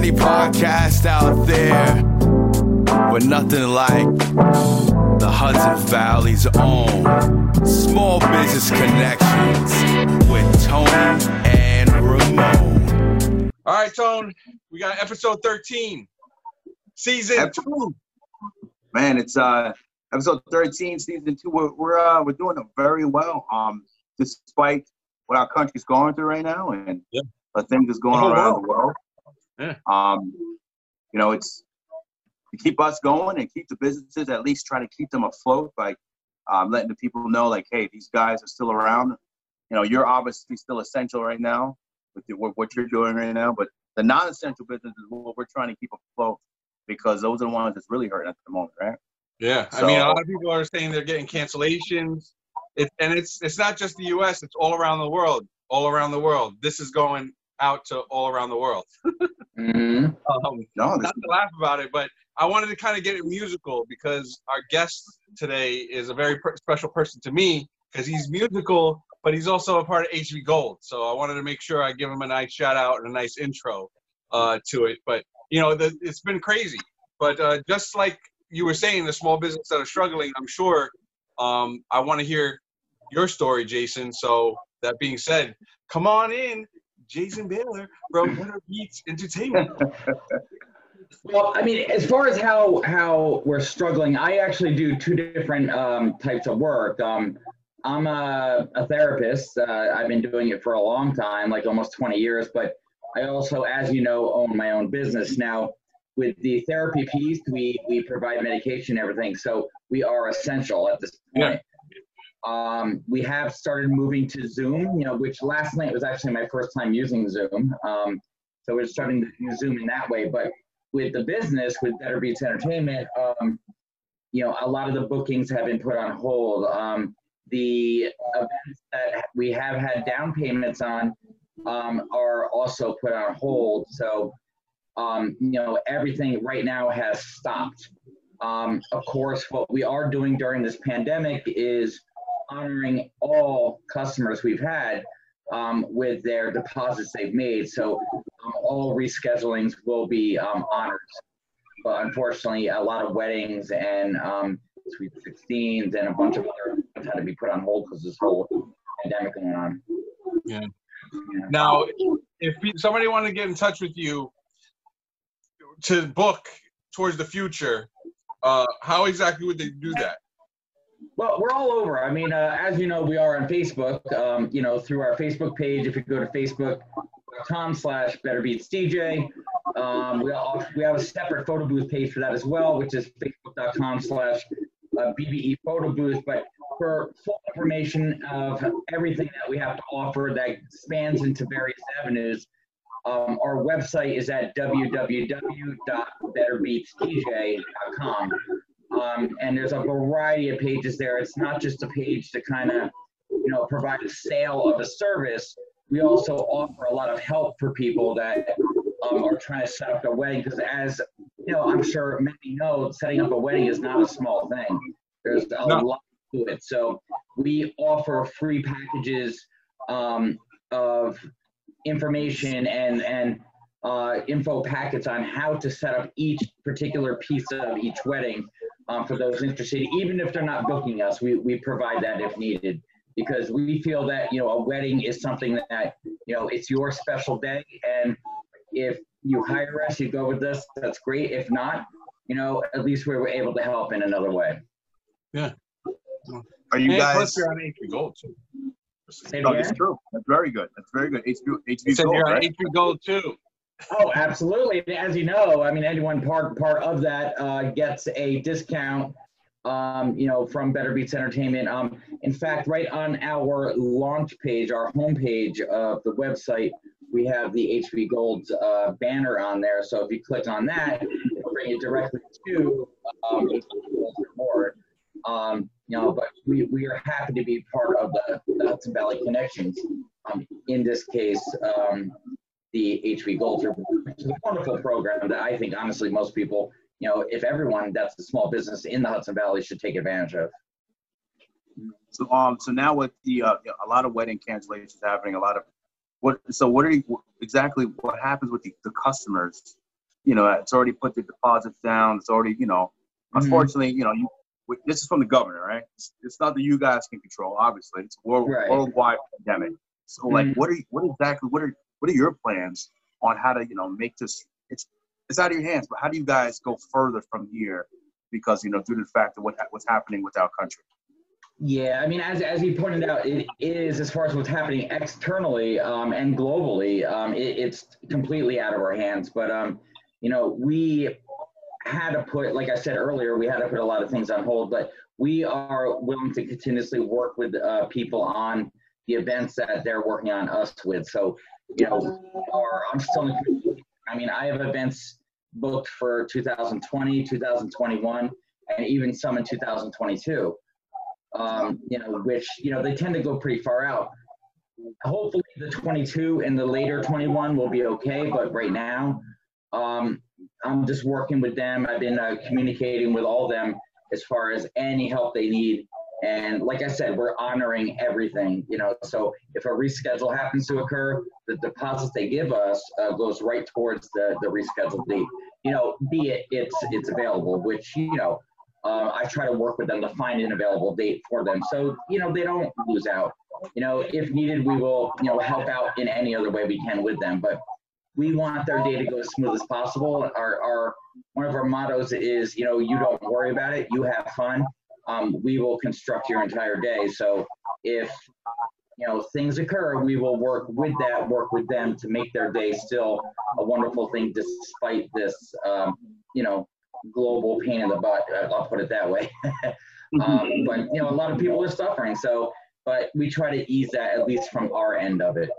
many podcasts out there, but nothing like the Hudson Valley's own Small Business Connections with Tony and Ramon. All right, Tone, we got episode 13, season two. Man, it's uh episode 13, season two. We're we're uh we're doing very well. Um, despite what our country's going through right now and Yeah. the things that's going on around the world. Yeah. Um, you know, it's to keep us going and keep the businesses at least try to keep them afloat by um, letting the people know like, hey, these guys are still around. You know, you're obviously still essential right now with the, what you're doing right now, but the non-essential business is what we're trying to keep afloat because those are the ones that's really hurting at the moment, right? Yeah, I mean, a lot of people are saying they're getting cancellations. It, and it's it's not just the U.S. It's all around the world. All around the world. This is going out to all around the world. hmm Um, No, this, not to laugh about it, but I wanted to kind of get it musical because our guest today is a very per- special person to me because he's musical, but he's also a part of HV Gold. So I wanted to make sure I give him a nice shout out and a nice intro uh, to it. But you know, the, it's been crazy. But uh, just like you were saying, the small business that are struggling, I'm sure um, I want to hear your story, Jason. So that being said, come on in, Jason Baylor from Better Beats Entertainment. Well, I mean, as far as how how we're struggling, I actually do two different um, types of work. Um, I'm a, a therapist. Uh, I've been doing it for a long time, like almost 20 years. But I also, as you know, own my own business now. With the therapy piece, we we provide medication, and everything. So we are essential at this point. Um, we have started moving to Zoom, you know, which last night was actually my first time using Zoom. Um, so we're starting to use Zoom in that way. But with the business, with Better Beats Entertainment, um, you know, a lot of the bookings have been put on hold. Um, the events that we have had down payments on um, are also put on hold. So, um, you know, everything right now has stopped. Of course, what we are doing during this pandemic is honoring all customers we've had um, with their deposits they've made. So um, all reschedulings will be um, honored. But unfortunately, a lot of weddings and um, sweet 16s and a bunch of other events had to be put on hold because this whole pandemic going on. Yeah. Yeah. Now, if somebody wanted to get in touch with you to book towards the future, uh, how exactly would they do that? Well, we're all over. I mean, uh, as you know, we are on Facebook. Um, you know, through our Facebook page. If you go to facebook.com slash betterbeatsdj, um, we, we have a separate photo booth page for that as well, which is facebook.com slash uh, BBE photo booth. But for full information of everything that we have to offer that spans into various avenues, um, our website is at www.betterbeatsdj.com. Um, and there's a variety of pages there. It's not just a page to kind of, you know, provide a sale of a service. We also offer a lot of help for people that um, are trying to set up a wedding. Because as you know, I'm sure many know, setting up a wedding is not a small thing. There's a No. lot to it. So we offer free packages um, of information and and uh, info packets on how to set up each particular piece of each wedding um, for those interested. Even if they're not booking us, we, we provide that if needed because we feel that you know a wedding is something that you know it's your special day, and if you hire us, you go with us. That's great. If not, you know at least we were able to help in another way. Yeah. Are you and guys? you're on HV Gold too. Say No, again? that's true. That's very good. That's very good. HV, He HV said Gold, you're on right? HV Gold too. Oh, absolutely. As you know, I mean, anyone part part of that uh, gets a discount. Um, you know, from Better Beats Entertainment. Um, in fact, right on our launch page, our homepage of the website, we have the HV Gold uh, banner on there. So if you click on that, it'll bring you directly to um, reward. Um, you know, but we, we are happy to be part of the, the Hudson Valley Connections. Um, in this case, um, the HV Gold Trip, which is a wonderful program that I think honestly most people, you know, if everyone that's a small business in the Hudson Valley should take advantage of. So um, so now with the uh, a lot of wedding cancellations happening, a lot of what? So what are you exactly? What happens with the, the customers you know, it's already put the deposits down. It's already, you know, Mhm. unfortunately, you know, you this is from the governor, right? It's, it's not that you guys can control. Obviously, it's a world, Right. worldwide pandemic. So, like, Mhm. what are you, what exactly what are what are your plans on how to, you know, make this? It's it's out of your hands, but how do you guys go further from here? Because you know, due to the fact of what what's happening with our country. Yeah, I mean, as as you pointed out, it is as far as what's happening externally um, and globally, um, it, it's completely out of our hands. But um, you know, we had to put, like I said earlier, we had to put a lot of things on hold. But we are willing to continuously work with uh, people on the events that they're working on us with. So, you know, our, I'm still in. I mean, I have events booked for 2020, 2021, and even some in 2022 um, you know, which, you know, they tend to go pretty far out. Hopefully the 22 and the later 21 will be okay, but right now, um, I'm just working with them. I've been uh, communicating with all of them as far as any help they need. And like I said, we're honoring everything, you know, so if a reschedule happens to occur, the deposits they give us uh, goes right towards the, the rescheduled date. You know, be it it's it's available, which, you know, uh, I try to work with them to find an available date for them. So, you know, they don't lose out. You know, if needed, we will, you know, help out in any other way we can with them. But we want their day to go as smooth as possible. Our, our one of our mottos is, you know, you don't worry about it, you have fun. Um, we will construct your entire day. So if you know things occur, we will work with that, work with them to make their day still a wonderful thing despite this, um, you know, global pain in the butt. uh, I'll put it that way. um, but you know, a lot of people are suffering. So, but we try to ease that at least from our end of it.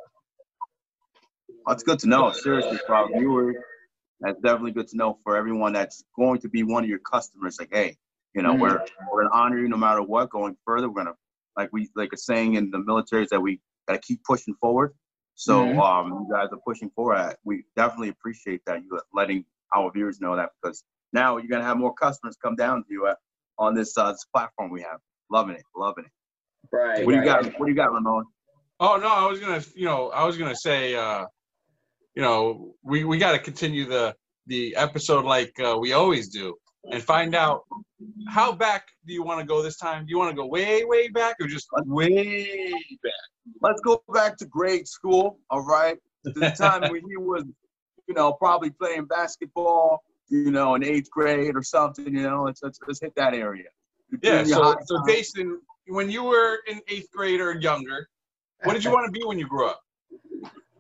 That's good to know. Seriously, for our viewers, that's definitely good to know for everyone that's going to be one of your customers. Like, hey, you know, Mhm. we're we're gonna honor you no matter what. Going further, we're gonna like we like a saying in the military is that we gotta keep pushing forward. So Mhm. um, you guys are pushing forward. We definitely appreciate that you letting our viewers know that because now you're gonna have more customers come down to you at, on this uh, this platform we have. Loving it, loving it. Right. What do you got? What do you got, Ramon? Oh no, I was gonna, you know, I was gonna say, uh, you know, we we got to continue the the episode like uh, we always do, and find out how back do you want to go this time? Do you want to go way way back or just way back? let's go back to grade school, all right? To the time when he was, you know, probably playing basketball, you know, in eighth grade or something, you know, let's let's, let's hit that area. Yeah. So so time. Jason, when you were in eighth grade or younger, what did you want to be when you grew up?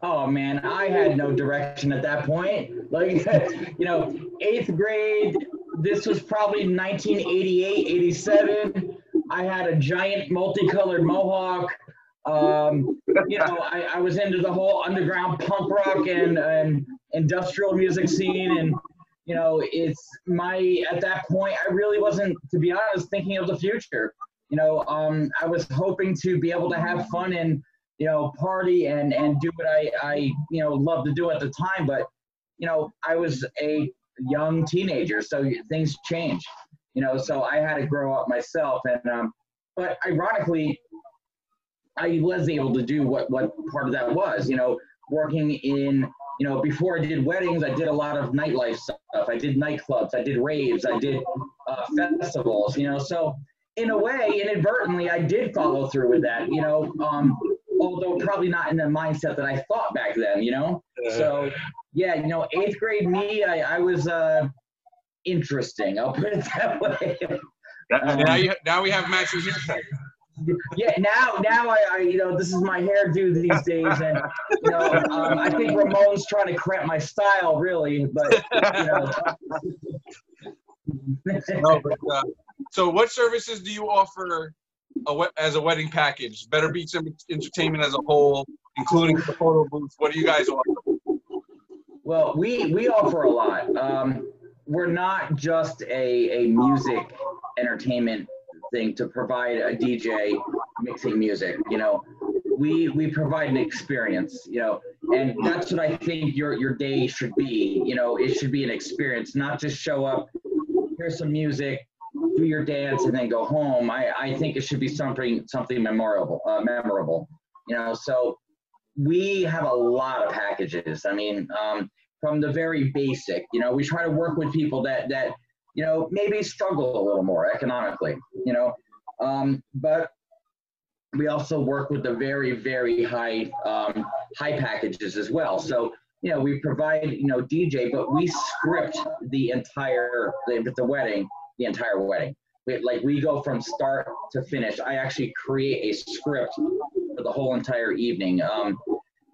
Oh man, I had no direction at that point. Like, you know, eighth grade, this was probably 1988, 87. I had a giant multicolored mohawk. Um, you know, I, I was into the whole underground punk rock and, and industrial music scene. And, you know, it's my, at that point, I really wasn't, to be honest, thinking of the future. You know, um, I was hoping to be able to have fun and, you know, party and and do what I I you know love to do at the time. But you know, I was a young teenager, so things change. You know, so I had to grow up myself. And um, but ironically, I was able to do what what part of that was. You know, working in you know before I did weddings, I did a lot of nightlife stuff. I did nightclubs, I did raves, I did uh, festivals. You know, so in a way, inadvertently, I did follow through with that. You know, um, although probably not in the mindset that I thought back then, you know? So, yeah, you know, eighth grade me, I, I was uh, interesting. I'll put it that way. Um, now you now we have matches yeah, now, now I, I, you know, this is my hairdo these days, and you know, um, I think Ramon's trying to cramp my style, really, but you know. No, but, uh, so what services do you offer a as a wedding package? Better Beats Entertainment as a whole, including the photo booth. What do you guys offer? Well, we we offer a lot. Um, we're not just a, a music entertainment thing to provide a DJ mixing music. You know, we we provide an experience. You know, and that's what I think your your day should be. You know, it should be an experience, not just show up, hear some music, do your dance, and then go home. I I think it should be something something memorable, uh, memorable. You know, so we have a lot of packages. I mean, um, from the very basic. You know, we try to work with people that that you know maybe struggle a little more economically. You know, um, but we also work with the very very high um, high packages as well. So you know, we provide you know DJ, but we script the entire the, the wedding, the entire wedding. We, like we go from start to finish. I actually create a script for the whole entire evening. Um,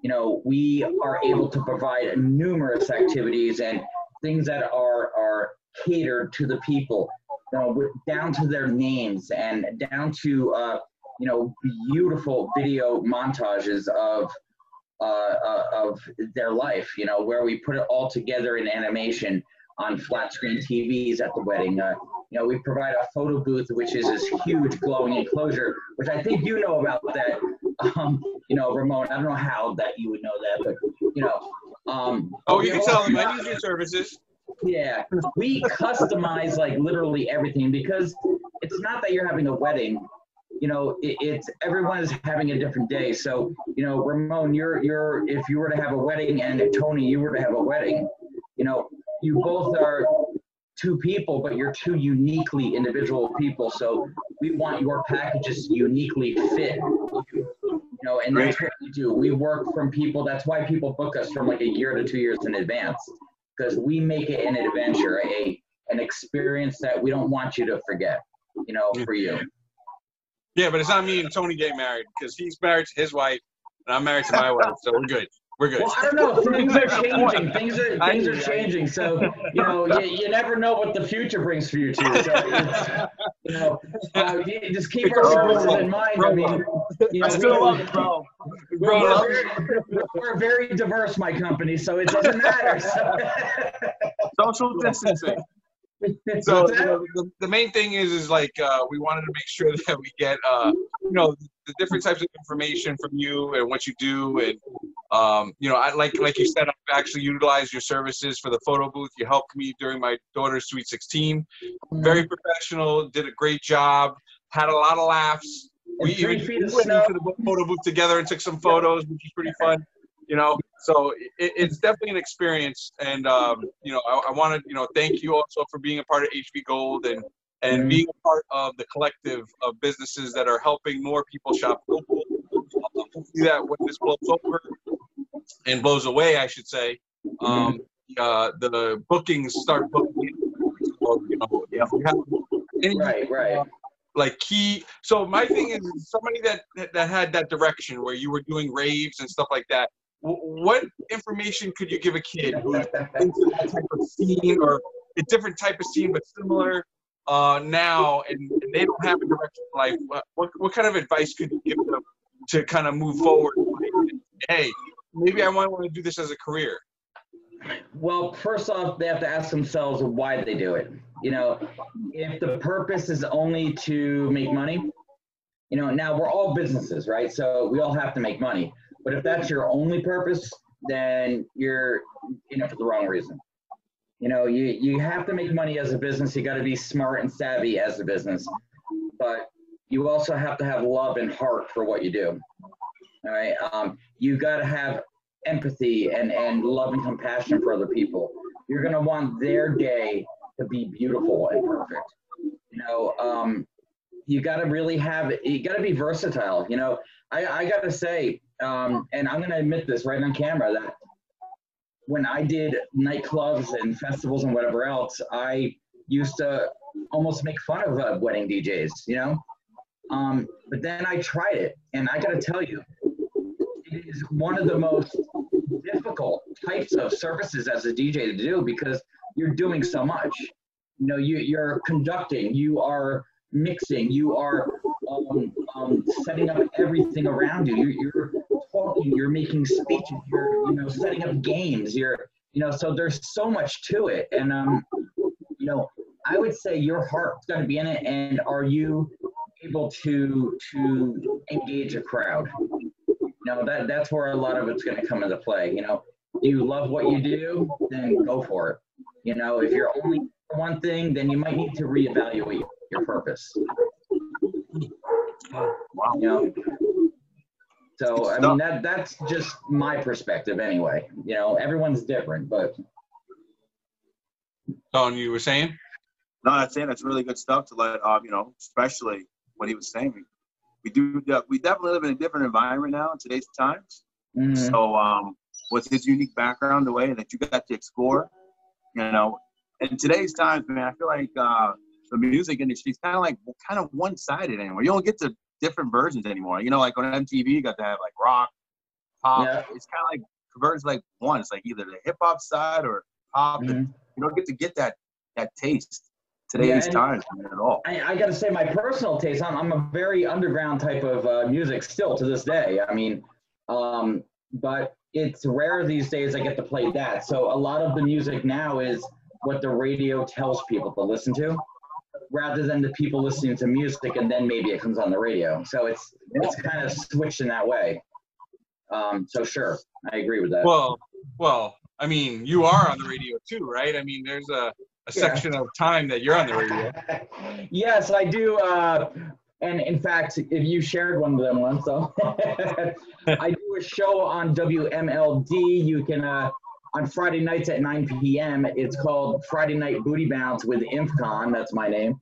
you know, we are able to provide numerous activities and things that are are catered to the people, you know, with, down to their names and down to uh, you know beautiful video montages of uh, uh, of their life. You know, where we put it all together in animation on flat screen TVs at the wedding. Uh, you know, we provide a photo booth, which is this huge glowing enclosure, which I think you know about that. Um, you know, Ramon, I don't know how that you would know that, but you know. Um, oh, you can tell them I use your services. Yeah, we customize like literally everything because it's not that you're having a wedding. You know, it, it's everyone is having a different day. So, you know, Ramon, you're you're if you were to have a wedding and Tony, you were to have a wedding, you know, you both are two people, but you're two uniquely individual people. So we want your packages uniquely fit. You know, and that's what we do. We work from people. That's why people book us from like a year to two years in advance, because we make it an adventure, a an experience that we don't want you to forget. You know, for you. Yeah, but it's not me and Tony getting married because he's married to his wife and I'm married to my wife, so we're good. We're good. Well, I don't know. Things are changing. Things are things are changing. So you know, you, you never know what the future brings for you too. So you know, uh, you just keep our services in mind. I mean, you know, I still love it, bro. Bro, we're, very, we're very diverse, my company, so it doesn't matter. So. Social distancing. so the, the, main thing is is like uh, we wanted to make sure that we get uh, you know the different types of information from you and what you do and um, you know I like like you said I've actually utilized your services for the photo booth. You helped me during my daughter's sweet 16 mm-hmm. very professional did a great job had a lot of laughs. We even went to the photo booth together and took some photos which was pretty fun you know so it, it's definitely an experience and um, you know i, I want to you know thank you also for being a part of hv gold and and being a part of the collective of businesses that are helping more people shop local. Hopefully that when this blows over and blows away i should say um, uh, the bookings start booking you know, have any, right right. like key so my thing is somebody that that had that direction where you were doing raves and stuff like that what information could you give a kid who's into that type of scene or a different type of scene but similar uh, now and, and, they don't have a direction in life? What, what kind of advice could you give them to kind of move forward? Hey maybe i might want to do this as a career. Well first off they have to ask themselves why they do it. You know if the purpose is only to make money you know now we're all businesses right? So we all have to make money but if that's your only purpose, then you're in it for the wrong reason. You know, you, you have to make money as a business. You got to be smart and savvy as a business, but you also have to have love and heart for what you do. All right. Um, you got to have empathy and, and love and compassion for other people. You're going to want their day to be beautiful and perfect. You know, um, you got to really have, you got to be versatile. You know, I, I got to say, um, and I'm going to admit this right on camera that when I did nightclubs and festivals and whatever else, I used to almost make fun of uh, wedding DJs, you know? Um, but then I tried it, and I got to tell you, it is one of the most difficult types of services as a DJ to do because you're doing so much. You know, you, you're conducting, you are mixing, you are um, um, setting up everything around you. You're, you're talking, you're making speeches, you're you know setting up games, you're you know so there's so much to it, and um, you know I would say your heart's going to be in it, and are you able to to engage a crowd? You know that that's where a lot of it's going to come into play. You know, do you love what you do? Then go for it. You know, if you're only one thing, then you might need to reevaluate your purpose. Wow. You know, So I mean that that's just my perspective anyway. You know, everyone's different, but Tone, you were saying? No, I'm saying that's really good stuff to let, um, you know, especially what he was saying. We, we do, we definitely live in a different environment now in today's times. mhm. So, um, with his unique background, the way that you got to explore, you know, in today's times, man, I feel like uh, the music industry is kind of like kind of one-sided anymore. You don't get to different versions anymore. You know, like on MTV, you got to have like rock, pop. Yeah. It's kind of like converged like one. It's like either the hip hop side or pop. and Mhm. You don't get to get that that taste today's and- times at all. I, I got to say, my personal taste, I'm, I'm a very underground type of uh, music still to this day. I mean, um, but it's rare these days I get to play that. So a lot of the music now is what the radio tells people to listen to, rather than the people listening to music and then maybe it comes on the radio. So it's it's kind of switched in that way. Um, so sure, I agree with that. Well, well, I mean, you are on the radio too, right? I mean, there's a, a Yeah. section of time that you're on the radio. yes, I do. Uh, and in fact, if you shared one of them once, so I do a show on WMLD. You can uh, on Friday nights at 9 p.m. It's called Friday Night Booty Bounce with InfCon. That's my name.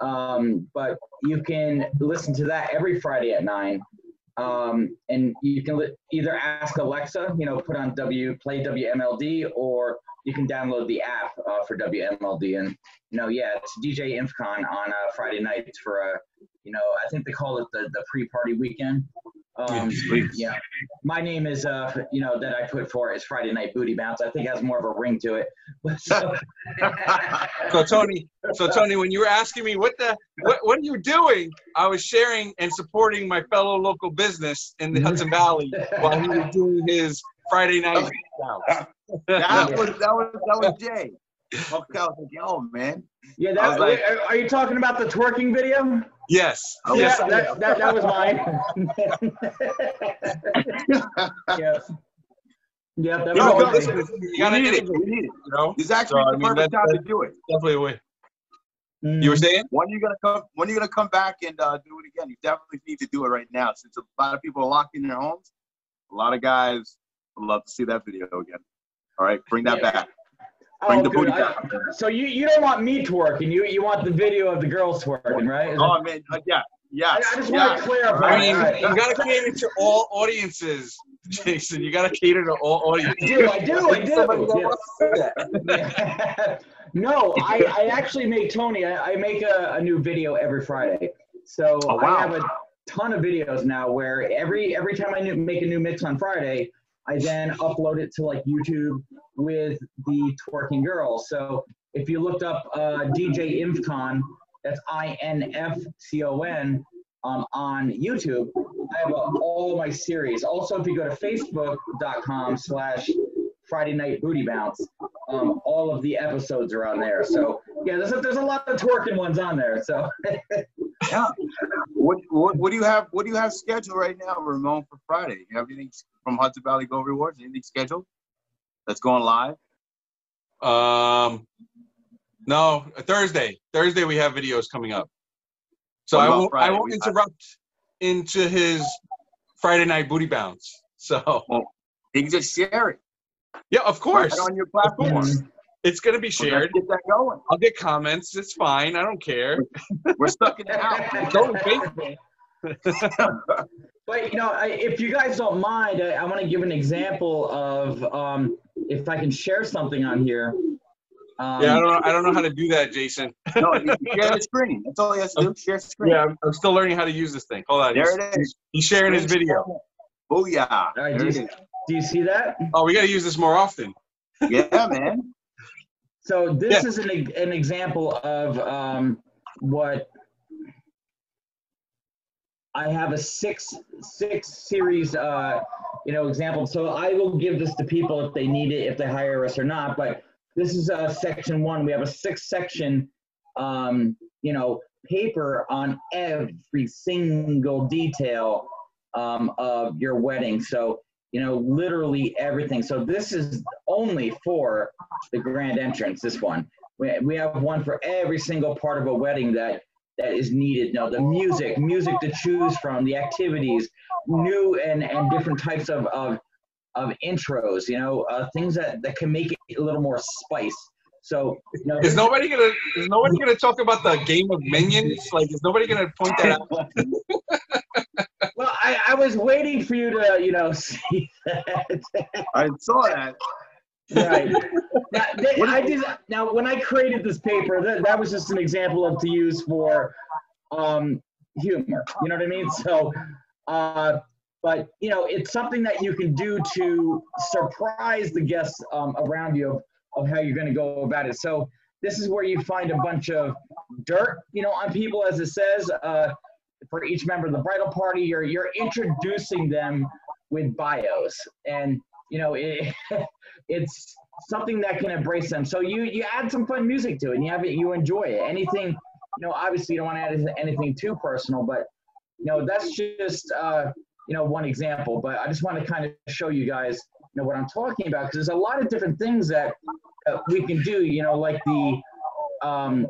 Um, but you can listen to that every Friday at nine. Um, and you can li- either ask Alexa, you know, put on W, play WMLD, or you can download the app uh, for WMLD. And you know, yeah, it's DJ InfCon on uh, Friday nights for a, you know, I think they call it the, the pre-party weekend. Um, yeah, my name is, uh, you know, that I put for is Friday Night Booty Bounce. I think it has more of a ring to it. So, So Tony, so Tony, when you were asking me what the what, what are you doing, I was sharing and supporting my fellow local business in the Hudson Valley while he was doing his Friday night. Bounce. That was that was that was Jay. Okay, I was like, yo, man. yeah, I that, was like- are- are you talking about the twerking video? Yes, Oh, yes. yeah, that, that, that was mine. yeah. Yeah, that No, was but listen, you gotta we need it. We need it. you know. This actually So, I the mean, perfect time to do it. Definitely a way. Mm. You were saying? When are you gonna come? When are you gonna come back and uh, do it again? You definitely need to do it right now, since a lot of people are locked in their homes. A lot of guys would love to see that video again. All right, bring that Yeah. back. Bring Oh, the booty I- back. so you, you don't want me twerking. You you want the video of the girls twerking, right? Is Oh man, uh, yeah, I, yeah. I just yeah. want to clarify. I mean, all right. you gotta cater to all audiences, Jason. You gotta cater to all audiences. I do, I do, I do. don't Yeah. want to see that. no, I, I actually make Tony. I, I make a, a new video every Friday. So Oh, wow. I have a ton of videos now where every every time I new, make a new mix on Friday, I then upload it to like YouTube with the twerking girls. So if you looked up uh, DJ Infcon, that's I N F C O N. Um, on YouTube, I have uh, all my series. Also, if you go to facebook.com slash Friday Night Booty Bounce, um, all of the episodes are on there. So yeah, there's a, there's a lot of twerking ones on there. So Yeah. What, what what do you have? What do you have scheduled right now, Ramon, for Friday? You have anything from Hudson Valley Gold Rewards? Anything scheduled that's going live? Um, no, Thursday. Thursday we have videos coming up. So I won't. I won't interrupt into his Friday night booty bounce. So You can just share it yeah, of course, right on your platform. Course. it's gonna be shared. Get that going. I'll get comments. It's fine. I don't care. We're stuck in the house. Go to Facebook. But you know, I, if you guys don't mind, I, I want to give an example of um, if I can share something on here. Um, Yeah, I don't know. I don't know how to do that, Jason. No, you share the screen. That's all he has to do. Share the screen. Yeah, I'm, I'm still learning how to use this thing. Hold on. There He's, it is. he's sharing his video. Booyah. All right, There do, you, do you see that? Oh, we got to use this more often. Yeah, man. So this Yeah. is an, an example of um, what I have a six six series uh, you know example. So I will give this to people if they need it, if they hire us or not. But this is uh, section one. We have a six section um, you know paper on every single detail um, of your wedding. So you know literally everything. So this is only for the grand entrance, this one. We, we have one for every single part of a wedding that that is needed. Now, the music, music to choose from, the activities, new and, and different types of, of, of intros, you know, uh, things that, that can make it a little more spice. So, you know, Is nobody gonna is nobody gonna talk about the game of minions? Like, is nobody gonna point that out? I, I was waiting for you to, you know, see that. I saw that. right. Now, they, I did, now, when I created this paper, that, that was just an example of to use for um, humor. You know what I mean? So, uh, but you know, it's something that you can do to surprise the guests um, around you of, of how you're going to go about it. So, this is where you find a bunch of dirt, you know, on people, as it says. Uh, for each member of the bridal party, you're you're introducing them with bios, and you know, it, it's something that can embrace them. So you you add some fun music to it, and you have it, you enjoy it. Anything, you know, obviously you don't want to add anything too personal, but you know, that's just uh, you know one example. But I just want to kind of show you guys, you know, what I'm talking about because there's a lot of different things that uh, we can do. You know, like the um,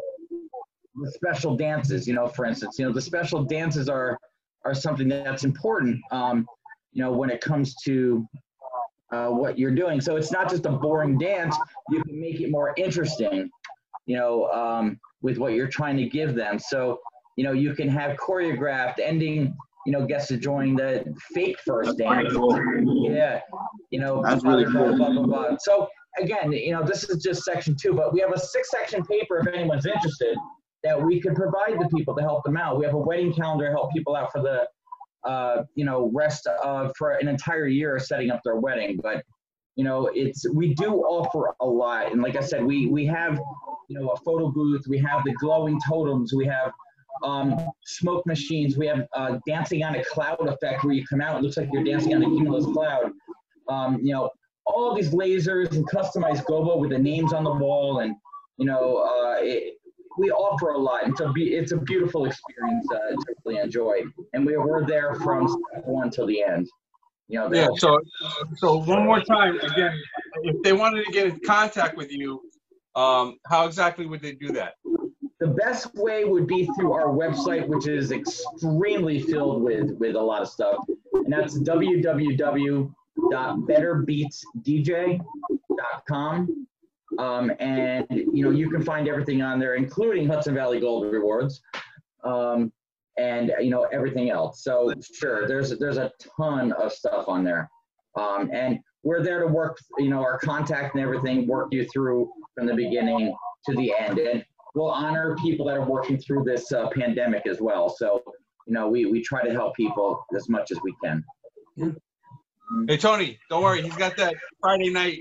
the special dances. You know, for instance, you know, the special dances are are something that's important. Um, you know, when it comes to uh, what you're doing. So it's not just a boring dance. You can make it more interesting, you know, um, with what you're trying to give them. So, you know, you can have choreographed ending, you know, guests enjoying the fake first dance. Yeah. You know, That's really cool. blah, blah, blah. So again, you know, this is just section two, but we have a six section paper if anyone's interested that we could provide the people to help them out. We have a wedding calendar to help people out for the uh, you know, rest of for an entire year setting up their wedding. But you know, it's we do offer a lot, and like I said, we we have you know a photo booth, we have the glowing totems, we have um, smoke machines, we have uh, dancing on a cloud effect where you come out, it looks like you're dancing on a cumulus cloud. Um, you know, all these lasers and customized gobo with the names on the wall, and you know, uh, it, we offer a lot. It's a be- it's a beautiful experience uh, to really enjoy, and we we're there from step one till the end. You know, Yeah. So, so one more time, again, if they wanted to get in contact with you, um, how exactly would they do that? the best way would be through our website, which is extremely filled with with a lot of stuff, and that's www.betterbeatsdj.com. Um, and you know you can find everything on there, including Hudson Valley Gold Rewards, um, and you know everything else. So sure, there's there's a ton of stuff on there, um, and we're there to work. You know our contact and everything, work you through from the beginning to the end, and we'll honor people that are working through this uh, pandemic as well. So you know we we try to help people as much as we can. Hey, Tony, don't worry. He's got that Friday night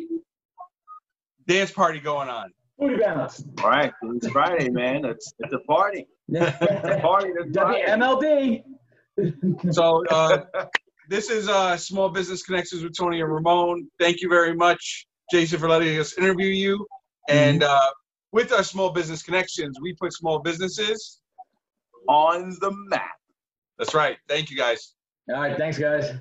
dance party going on. Booty bounce. All right, it's Friday, man. It's it's a party. It's a party. It's Friday. WMLD. So, uh, this is uh, Small Business Connections with Tony and Ramon. Thank you very much, Jason, for letting us interview you. And uh, with our Small Business Connections, we put small businesses. On the map. That's right. Thank you, guys. All right, thanks guys.